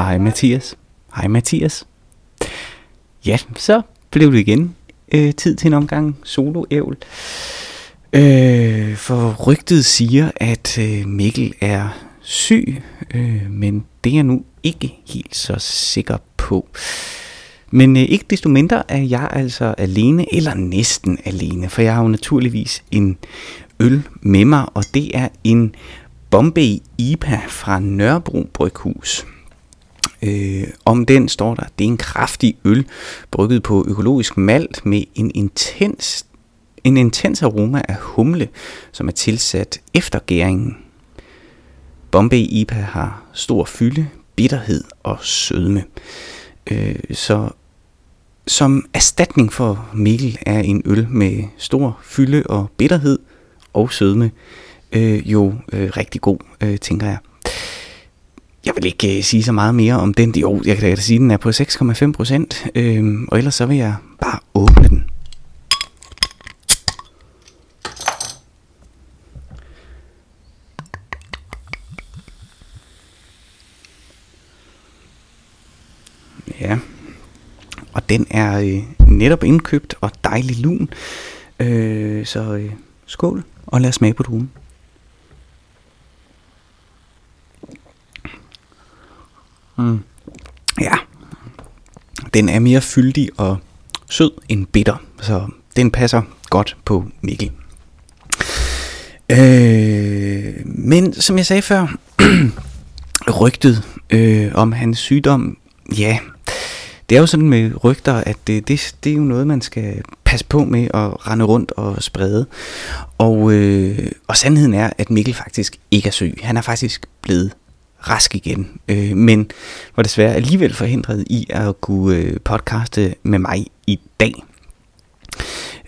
Hej Mathias. Hej Mathias. Ja, så blev det igen øh, tid til en omgang soloævl. Øh, for rygtet siger, at øh, Mikkel er syg, øh, men det er jeg nu ikke helt så sikker på. Men øh, ikke desto mindre er jeg altså alene, eller næsten alene, for jeg har jo naturligvis en øl med mig, og det er en Bombay IPA fra Nørrebro Bryghus. Øh, om den står der, det er en kraftig øl, brygget på økologisk malt med en intens, en intens aroma af humle, som er tilsat efter gæringen. Bombay IPA har stor fylde, bitterhed og sødme. Øh, så som erstatning for Mikkel er en øl med stor fylde og bitterhed og sødme øh, jo øh, rigtig god, øh, tænker jeg. Jeg vil ikke øh, sige så meget mere om den. Jo, jeg kan da sige, at den er på 6,5 procent. Øh, og ellers så vil jeg bare åbne den. Ja, og den er øh, netop indkøbt og dejlig lun. Øh, så øh, skål, og lad os smage på druen. Mm. Ja, den er mere fyldig og sød end bitter, så den passer godt på Mikkel. Øh, men som jeg sagde før, rygtet øh, om hans sygdom, ja, det er jo sådan med rygter, at det, det, det er jo noget, man skal passe på med at rende rundt og sprede. Og, øh, og sandheden er, at Mikkel faktisk ikke er syg. Han er faktisk blevet rask igen, øh, men var desværre alligevel forhindret i at kunne øh, podcaste med mig i dag.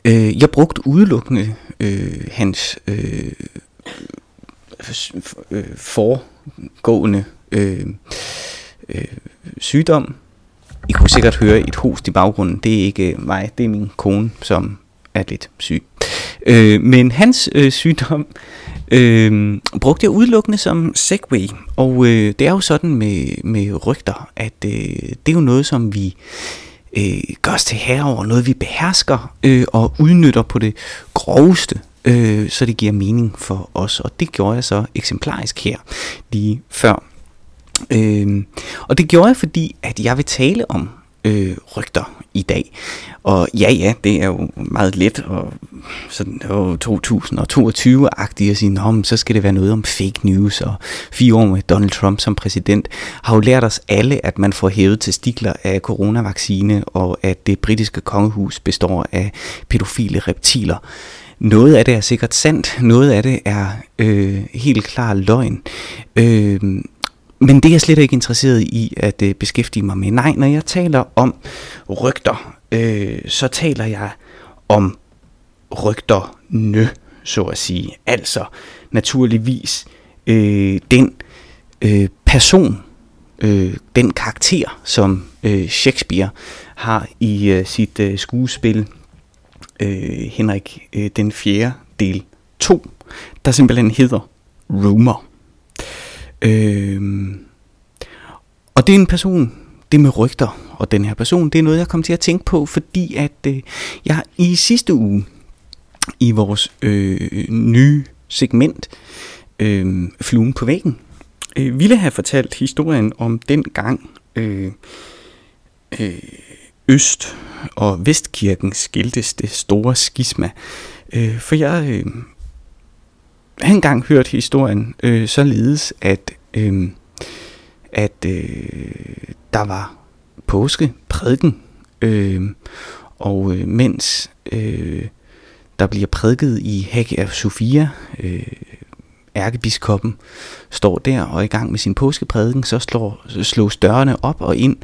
Øh, jeg brugte udelukkende øh, hans øh, øh, foregående øh, øh, sygdom. I kunne sikkert høre et host i baggrunden. Det er ikke øh, mig, det er min kone, som er lidt syg. Øh, men hans øh, sygdom øh, brugte jeg udelukkende som segway. Og øh, det er jo sådan med, med rygter, at øh, det er jo noget, som vi øh, gør os til herover, noget vi behersker øh, og udnytter på det groveste, øh, så det giver mening for os. Og det gjorde jeg så eksemplarisk her lige før. Øh, og det gjorde jeg, fordi at jeg vil tale om øh, rygter i dag. Og ja, ja, det er jo meget let og sådan 2022-agtigt at sige, Nå, så skal det være noget om fake news, og fire år med Donald Trump som præsident har jo lært os alle, at man får hævet testikler af coronavaccine, og at det britiske kongehus består af pædofile reptiler. Noget af det er sikkert sandt, noget af det er øh, helt klar løgn. Øh, men det er jeg slet ikke interesseret i at øh, beskæftige mig med. Nej, når jeg taler om rygter, øh, så taler jeg om rygterne, så at sige. Altså naturligvis øh, den øh, person, øh, den karakter, som øh, Shakespeare har i øh, sit øh, skuespil øh, Henrik øh, den 4. del 2, der simpelthen hedder Rumor. Øh, og det er en person, det med rygter, og den her person, det er noget, jeg kom til at tænke på, fordi at øh, jeg i sidste uge, i vores øh, nye segment, øh, Fluen på væggen, øh, ville have fortalt historien om den gang øh, øh, Øst- og Vestkirken skiltes det store skisma. Øh, for jeg øh, har engang hørt historien øh, således, at, øh, at øh, der var påske prædiken, øh, og øh, mens øh, der bliver prædiket i Hagia Sofia, øh, ærkebiskoppen står der og er i gang med sin påskeprædiken, så slår, slås dørene op og ind.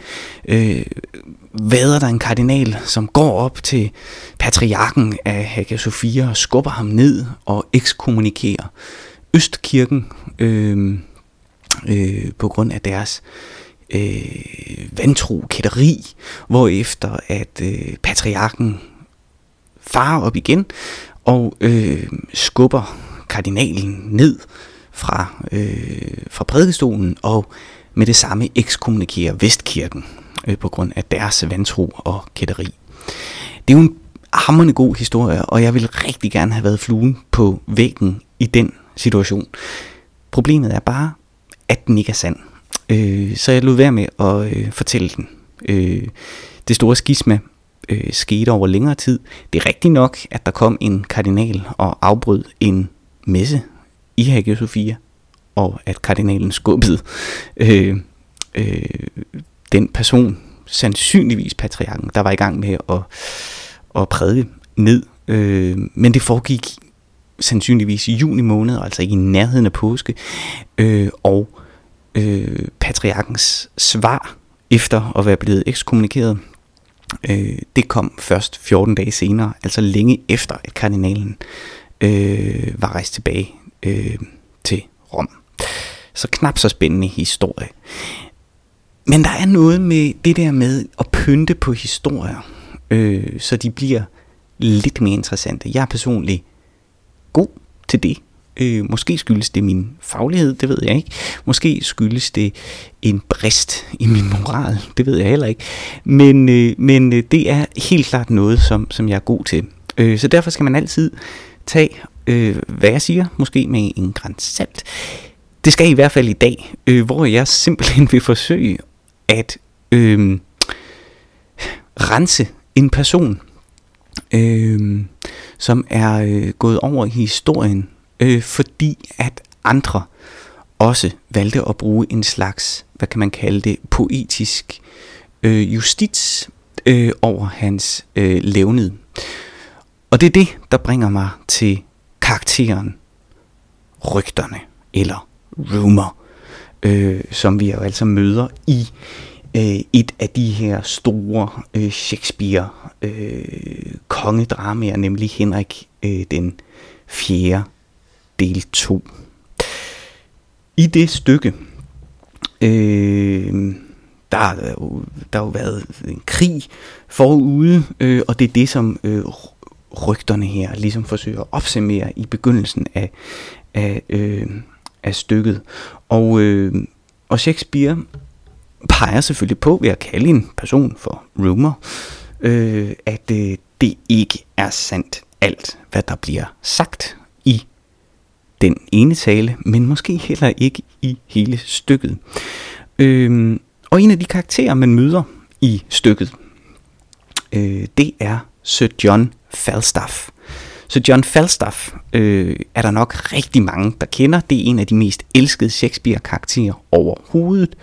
Øh, vader der en kardinal, som går op til patriarken af Hagia Sofia og skubber ham ned og ekskommunikerer Østkirken øh, øh, på grund af deres øh, vantro kætteri, hvorefter at øh, patriarken farer op igen og øh, skubber kardinalen ned fra, øh, fra prædikestolen og med det samme ekskommunikerer Vestkirken øh, på grund af deres vantro og kætteri. Det er jo en hammerende god historie, og jeg vil rigtig gerne have været fluen på væggen i den situation. Problemet er bare, at den ikke er sand. Øh, så jeg lod være med at øh, fortælle den. Øh, det store skisma øh, skete over længere tid. Det er rigtigt nok, at der kom en kardinal og afbrød en messe i Hagia Sophia, og at kardinalen skubbede øh, øh, den person, sandsynligvis patriarken, der var i gang med at, at prædike ned. Øh, men det foregik sandsynligvis i juni måned, altså i nærheden af påske, øh, og øh, patriarkens svar efter at være blevet ekskommunikeret, øh, det kom først 14 dage senere, altså længe efter, at kardinalen øh, øh, var rejst tilbage øh, til Rom. Så knap så spændende historie. Men der er noget med det der med at pynte på historier, øh, så de bliver lidt mere interessante. Jeg er personligt god til det. Øh, måske skyldes det min faglighed, det ved jeg ikke. Måske skyldes det en brist i min moral, det ved jeg heller ikke. Men, øh, men øh, det er helt klart noget, som, som jeg er god til. Øh, så derfor skal man altid tage, øh, hvad jeg siger, måske med en græns salt. Det skal I, i hvert fald i dag, øh, hvor jeg simpelthen vil forsøge at øh, rense en person, øh, som er øh, gået over i historien, øh, fordi at andre også valgte at bruge en slags, hvad kan man kalde det, poetisk øh, justits øh, over hans øh, levned. Og det er det, der bringer mig til karakteren rygterne, eller rumor, øh, som vi jo altså møder i øh, et af de her store øh, Shakespeare øh, kongedramaer, nemlig Henrik øh, den 4. del 2. I det stykke, øh, der, der, jo, der jo været en krig forude, øh, og det er det, som øh, rygterne her ligesom forsøger at opsummere i begyndelsen af, af, øh, af stykket. Og, øh, og Shakespeare peger selvfølgelig på, ved at kalde en person for rumor, øh, at øh, det ikke er sandt alt, hvad der bliver sagt i den ene tale, men måske heller ikke i hele stykket. Øh, og en af de karakterer, man møder i stykket, øh, det er Sir John Falstaff. Så John Falstaff øh, er der nok rigtig mange, der kender. Det er en af de mest elskede Shakespeare-karakterer overhovedet.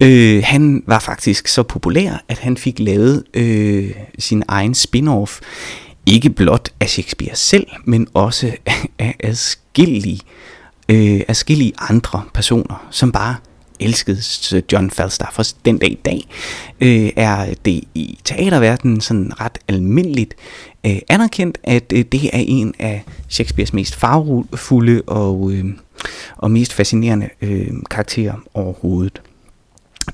Øh, han var faktisk så populær, at han fik lavet øh, sin egen spin-off. Ikke blot af Shakespeare selv, men også af adskillige, øh, adskillige andre personer, som bare elskede John Falstaff. også den dag i dag øh, er det i teaterverdenen sådan ret almindeligt øh, anerkendt, at øh, det er en af Shakespeares mest farvefulde og, øh, og mest fascinerende øh, karakterer overhovedet.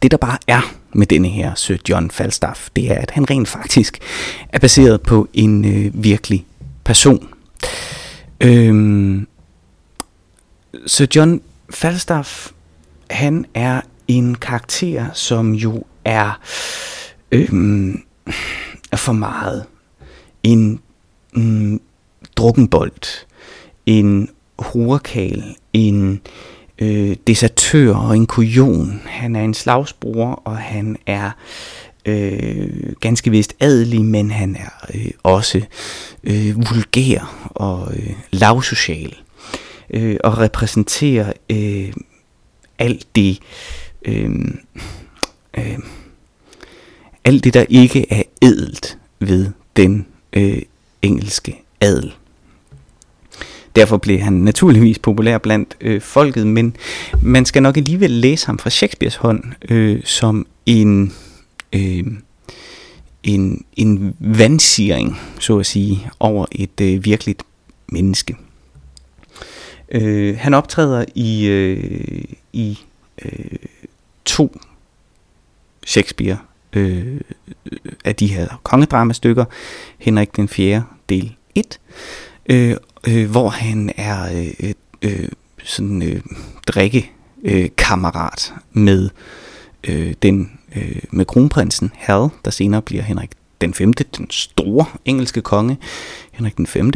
Det der bare er med denne her Sir John Falstaff, det er, at han rent faktisk er baseret på en øh, virkelig person. Øhm, Sir John Falstaff, han er en karakter, som jo er øhm, for meget. En mm, drukkenbold, en hurkal, en øh, desertør og en kujon. Han er en slagsbror, og han er øh, ganske vist adelig, men han er øh, også øh, vulgær og øh, lavsocial, øh, og repræsenterer øh, alt det, øh, øh, alt det, der ikke er edelt ved den øh, engelske adel. Derfor blev han naturligvis populær blandt øh, folket, men man skal nok alligevel læse ham fra Shakespeares hånd øh, som en, øh, en, en vandsiring, så at sige, over et øh, virkeligt menneske. Øh, han optræder i, øh, i øh, to Shakespeare øh, af de her kongedramastykker, Henrik den 4. del 1, øh, øh, hvor han er øh, øh, sådan øh, drikke øh, kammerat med øh, den øh, med kronprinsen Hal, der senere bliver Henrik den 5., den store engelske konge, Henrik den 5.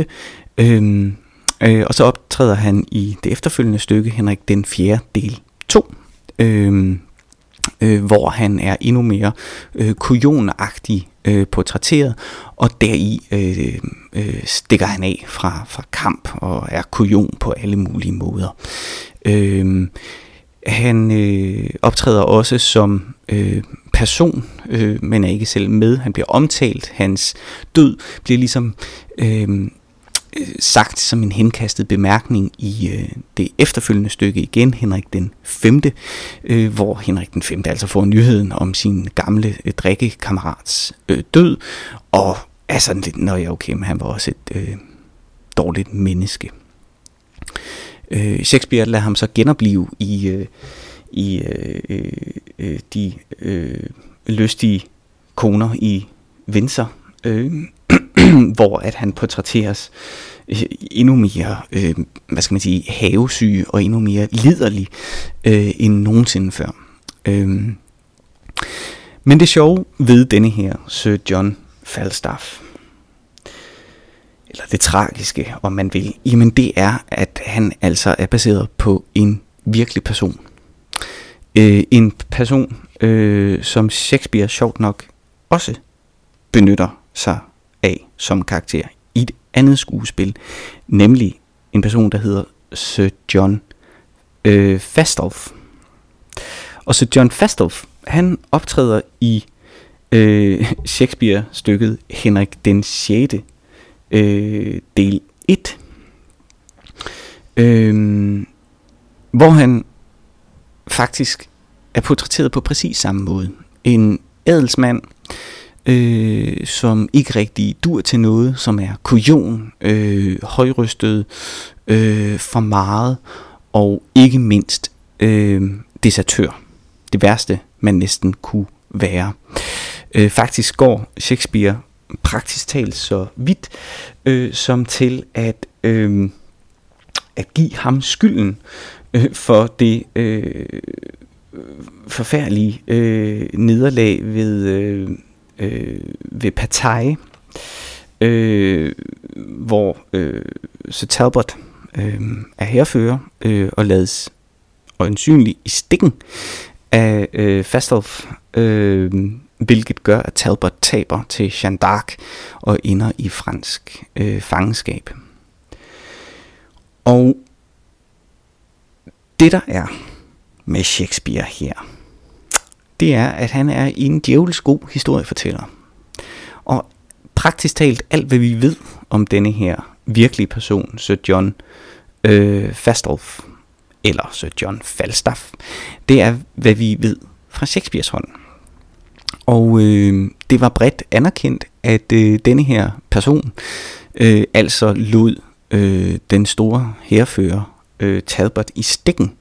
Øhm, øh, og så optræder han i det efterfølgende stykke, Henrik den 4. del 2, Øh, øh, hvor han er endnu mere øh, kujonagtig øh, portrætteret, og deri øh, øh, stikker han af fra, fra kamp og er kujon på alle mulige måder. Øh, han øh, optræder også som øh, person, øh, men er ikke selv med. Han bliver omtalt. Hans død bliver ligesom øh, øh, sagt som en henkastet bemærkning i øh, det efterfølgende stykke igen, Henrik den 5., øh, hvor Henrik den 5. altså får nyheden om sin gamle øh, drikkekammerats øh, død, og altså, er sådan lidt, når jeg okay, men han var også et øh, dårligt menneske. Øh, Shakespeare lader ham så genopleve i, øh, i øh, øh, øh, de øh, lystige koner i Windsor, øh, hvor at han portrætteres øh, endnu mere, øh, hvad skal man sige, havesyg og endnu mere liderlig øh, end nogensinde før. Øh, men det sjove ved denne her Sir John Falstaff, eller det tragiske, om man vil, jamen det er, at han altså er baseret på en virkelig person. Øh, en person, øh, som Shakespeare sjovt nok også benytter sig af som karakter i et andet skuespil, nemlig en person, der hedder Sir John øh, Fastolf. Og Sir John Fastolf, han optræder i øh, Shakespeare-stykket Henrik den 6. Øh, del 1, øh, hvor han faktisk er portrætteret på præcis samme måde. En adelsmand, øh, som ikke rigtig dur til noget, som er kujon, øh, højrystet, øh, for meget, og ikke mindst øh, desertør. Det værste, man næsten kunne være. Øh, faktisk går Shakespeare praktisk talt så vidt, øh, som til at, øh, at give ham skylden øh, for det øh, forfærdelige øh, nederlag ved, øh, øh, ved Pattaya, øh, hvor øh, Sir Talbot øh, er herfører øh, og lades øjensynligt i stikken af øh, Fastolf, øh, hvilket gør, at Talbot taber til Jeanne d'Arc og ender i fransk øh, fangenskab. Og det der er med Shakespeare her, det er, at han er en djævelsk god historiefortæller. Og praktisk talt alt, hvad vi ved om denne her virkelige person, Sir John øh, Fastolf, eller Sir John Falstaff, det er, hvad vi ved fra Shakespeares hånd. Og øh, det var bredt anerkendt, at øh, denne her person øh, altså lod øh, den store herrefører øh, Talbot i stikken,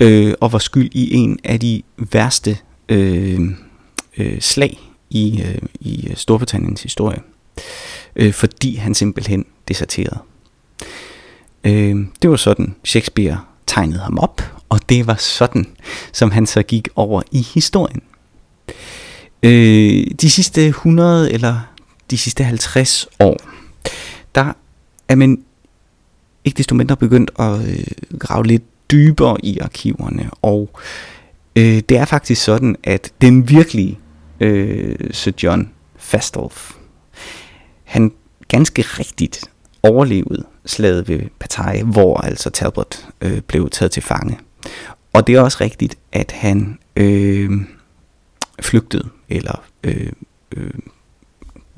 øh, og var skyld i en af de værste øh, øh, slag i, øh, i Storbritanniens historie, øh, fordi han simpelthen deserterede. Øh, det var sådan, Shakespeare tegnede ham op, og det var sådan, som han så gik over i historien. Øh, de sidste 100 eller de sidste 50 år, der er man ikke desto mindre begyndt at øh, grave lidt dybere i arkiverne, og øh, det er faktisk sådan, at den virkelige øh, Sir John Fastolf, han ganske rigtigt overlevede slaget ved Pattaya, hvor altså Talbot øh, blev taget til fange. Og det er også rigtigt, at han øh, flygtede, eller øh, øh,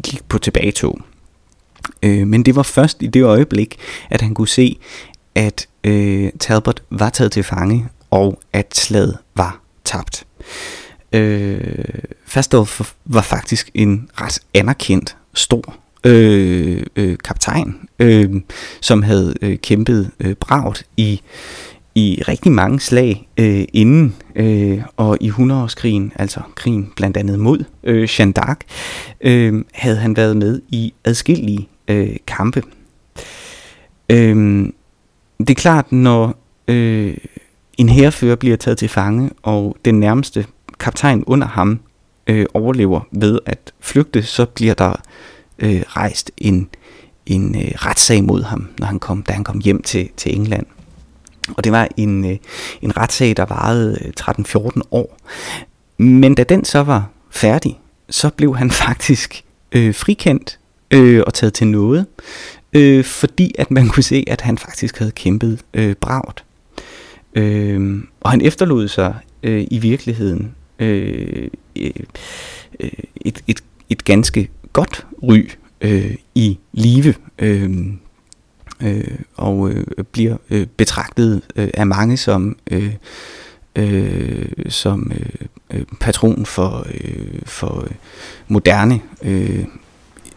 gik på tilbagetog. Øh, men det var først i det øjeblik, at han kunne se, at øh, Talbot var taget til fange, og at slaget var tabt. Øh, Fastolf var faktisk en ret anerkendt, stor øh, øh, kaptajn, øh, som havde øh, kæmpet øh, bragt i i rigtig mange slag øh, inden øh, og i 100-årskrigen, altså krigen blandt andet mod øh, Jeanne d'Arc, øh, havde han været med i adskillige øh, kampe. Øh, det er klart, når øh, en herrefører bliver taget til fange, og den nærmeste kaptajn under ham øh, overlever ved at flygte, så bliver der øh, rejst en, en øh, retssag mod ham, når han kom, da han kom hjem til, til England. Og det var en, øh, en retssag, der varede øh, 13-14 år. Men da den så var færdig, så blev han faktisk øh, frikendt øh, og taget til noget, øh, fordi at man kunne se, at han faktisk havde kæmpet øh, bragt. Øh, og han efterlod sig øh, i virkeligheden øh, øh, øh, et, et, et ganske godt ry øh, i live. Øh, øh, og øh, bliver øh, betragtet øh, af mange som øh, øh, som øh, øh patron for øh, for øh, moderne øh,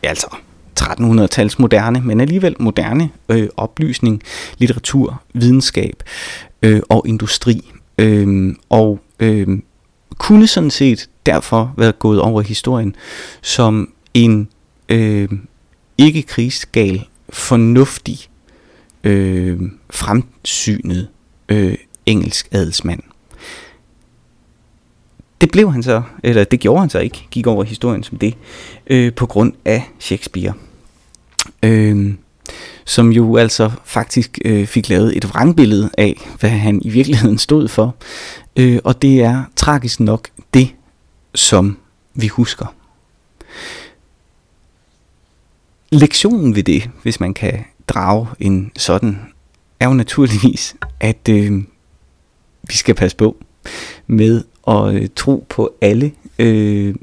altså 1300-tals moderne, men alligevel moderne øh, oplysning, litteratur, videnskab øh, og industri. Øh, og øh, kunne sådan set derfor være gået over historien som en øh, ikke krigsgal, fornuftig, øh, fremsynet øh, engelsk adelsmand. Det blev han så, eller det gjorde han så ikke, gik over historien som det, øh, på grund af Shakespeare. Øh, som jo altså faktisk øh, fik lavet et vrangbillede af, hvad han i virkeligheden stod for. Øh, og det er tragisk nok det, som vi husker. Lektionen ved det, hvis man kan drage en sådan, er jo naturligvis, at øh, vi skal passe på med at øh, tro på alle øh,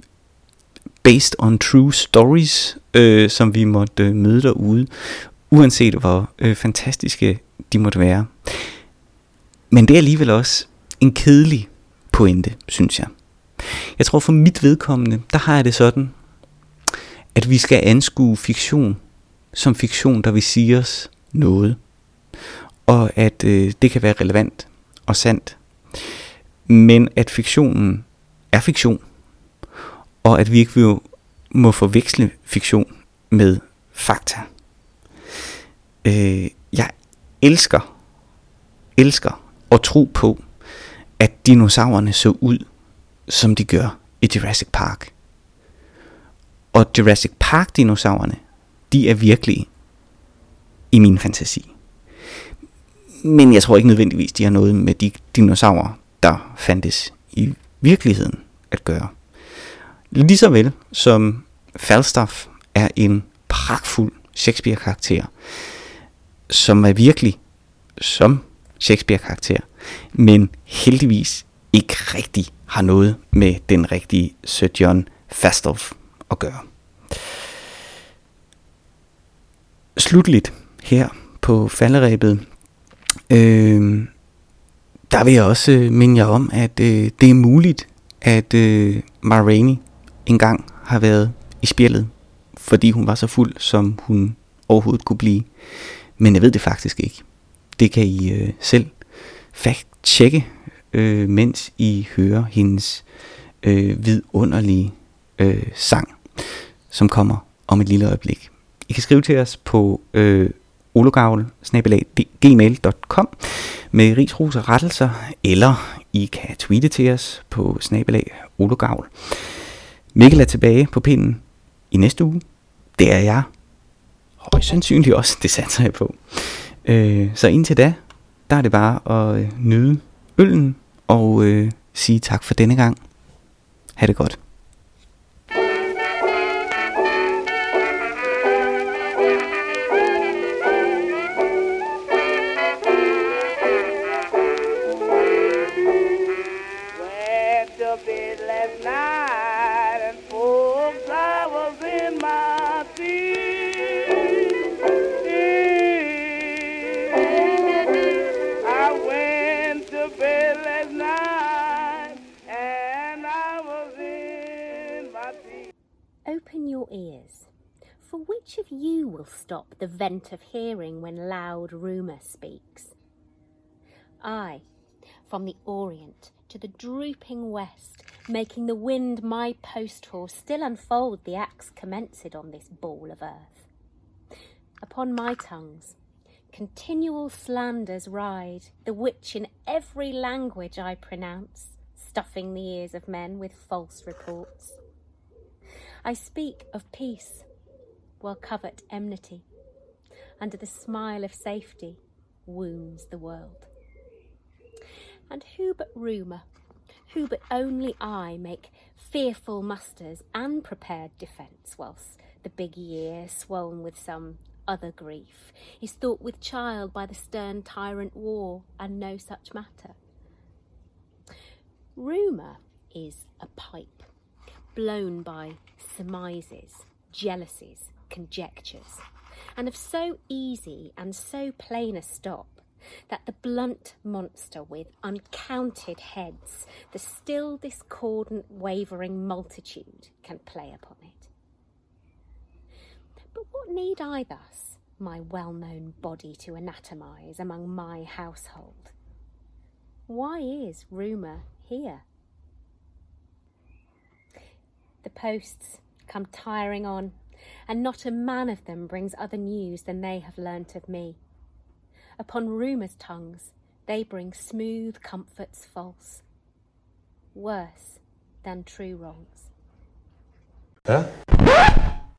based on true stories, øh, som vi måtte øh, møde derude, uanset hvor øh, fantastiske de måtte være. Men det er alligevel også en kedelig pointe, synes jeg. Jeg tror for mit vedkommende, der har jeg det sådan, at vi skal anskue fiktion som fiktion, der vil sige os noget. Og at øh, det kan være relevant og sandt. Men at fiktionen er fiktion. Og at vi ikke vil, må forveksle fiktion med fakta. Øh, jeg elsker, elsker at tro på, at dinosaurerne så ud, som de gør i Jurassic Park. Og Jurassic Park-dinosaurerne, de er virkelig i min fantasi. Men jeg tror ikke nødvendigvis, de har noget med de dinosaurer, der fandtes i virkeligheden at gøre. Lige så vel som Falstaff er en pragtfuld Shakespeare-karakter, som er virkelig som Shakespeare-karakter, men heldigvis ikke rigtig har noget med den rigtige Sir John Falstaff at gøre. Slutligt her på falderæbet, øh, der vil jeg også minde jer om, at øh, det er muligt, at øh, Ma Rainey engang har været i spjældet, fordi hun var så fuld, som hun overhovedet kunne blive. Men jeg ved det faktisk ikke. Det kan I øh, selv fact-tjekke, øh, mens I hører hendes øh, vidunderlige øh, sang, som kommer om et lille øjeblik. I kan skrive til os på øh, ologavl-gmail.com med risros og rettelser, eller I kan tweete til os på snabelag ologavl. Mikkel er tilbage på pinden i næste uge. Det er jeg. Højst sandsynligt også, det satser jeg på. Øh, så indtil da, der er det bare at øh, nyde øllen og øh, sige tak for denne gang. Ha' det godt. The vent of hearing when loud rumour speaks. I, from the Orient to the drooping west, making the wind my post horse, still unfold the acts commenced on this ball of earth. Upon my tongues, continual slanders ride, the which in every language I pronounce, stuffing the ears of men with false reports. I speak of peace, while covet enmity, under the smile of safety, wounds the world. And who but rumour, who but only I make fearful musters and prepared defence, whilst the big year, swollen with some other grief, is thought with child by the stern tyrant war, and no such matter. Rumour is a pipe, blown by surmises, jealousies, conjectures, and of so easy and so plain a stop that the blunt monster with uncounted heads, the still discordant wavering multitude, can play upon it. But what need I thus my well known body to anatomise among my household? Why is rumour here? The posts come tiring on, and not a man of them brings other news than they have learnt of me. Upon rumour's tongues they bring smooth comforts false, worse than true wrongs. Huh?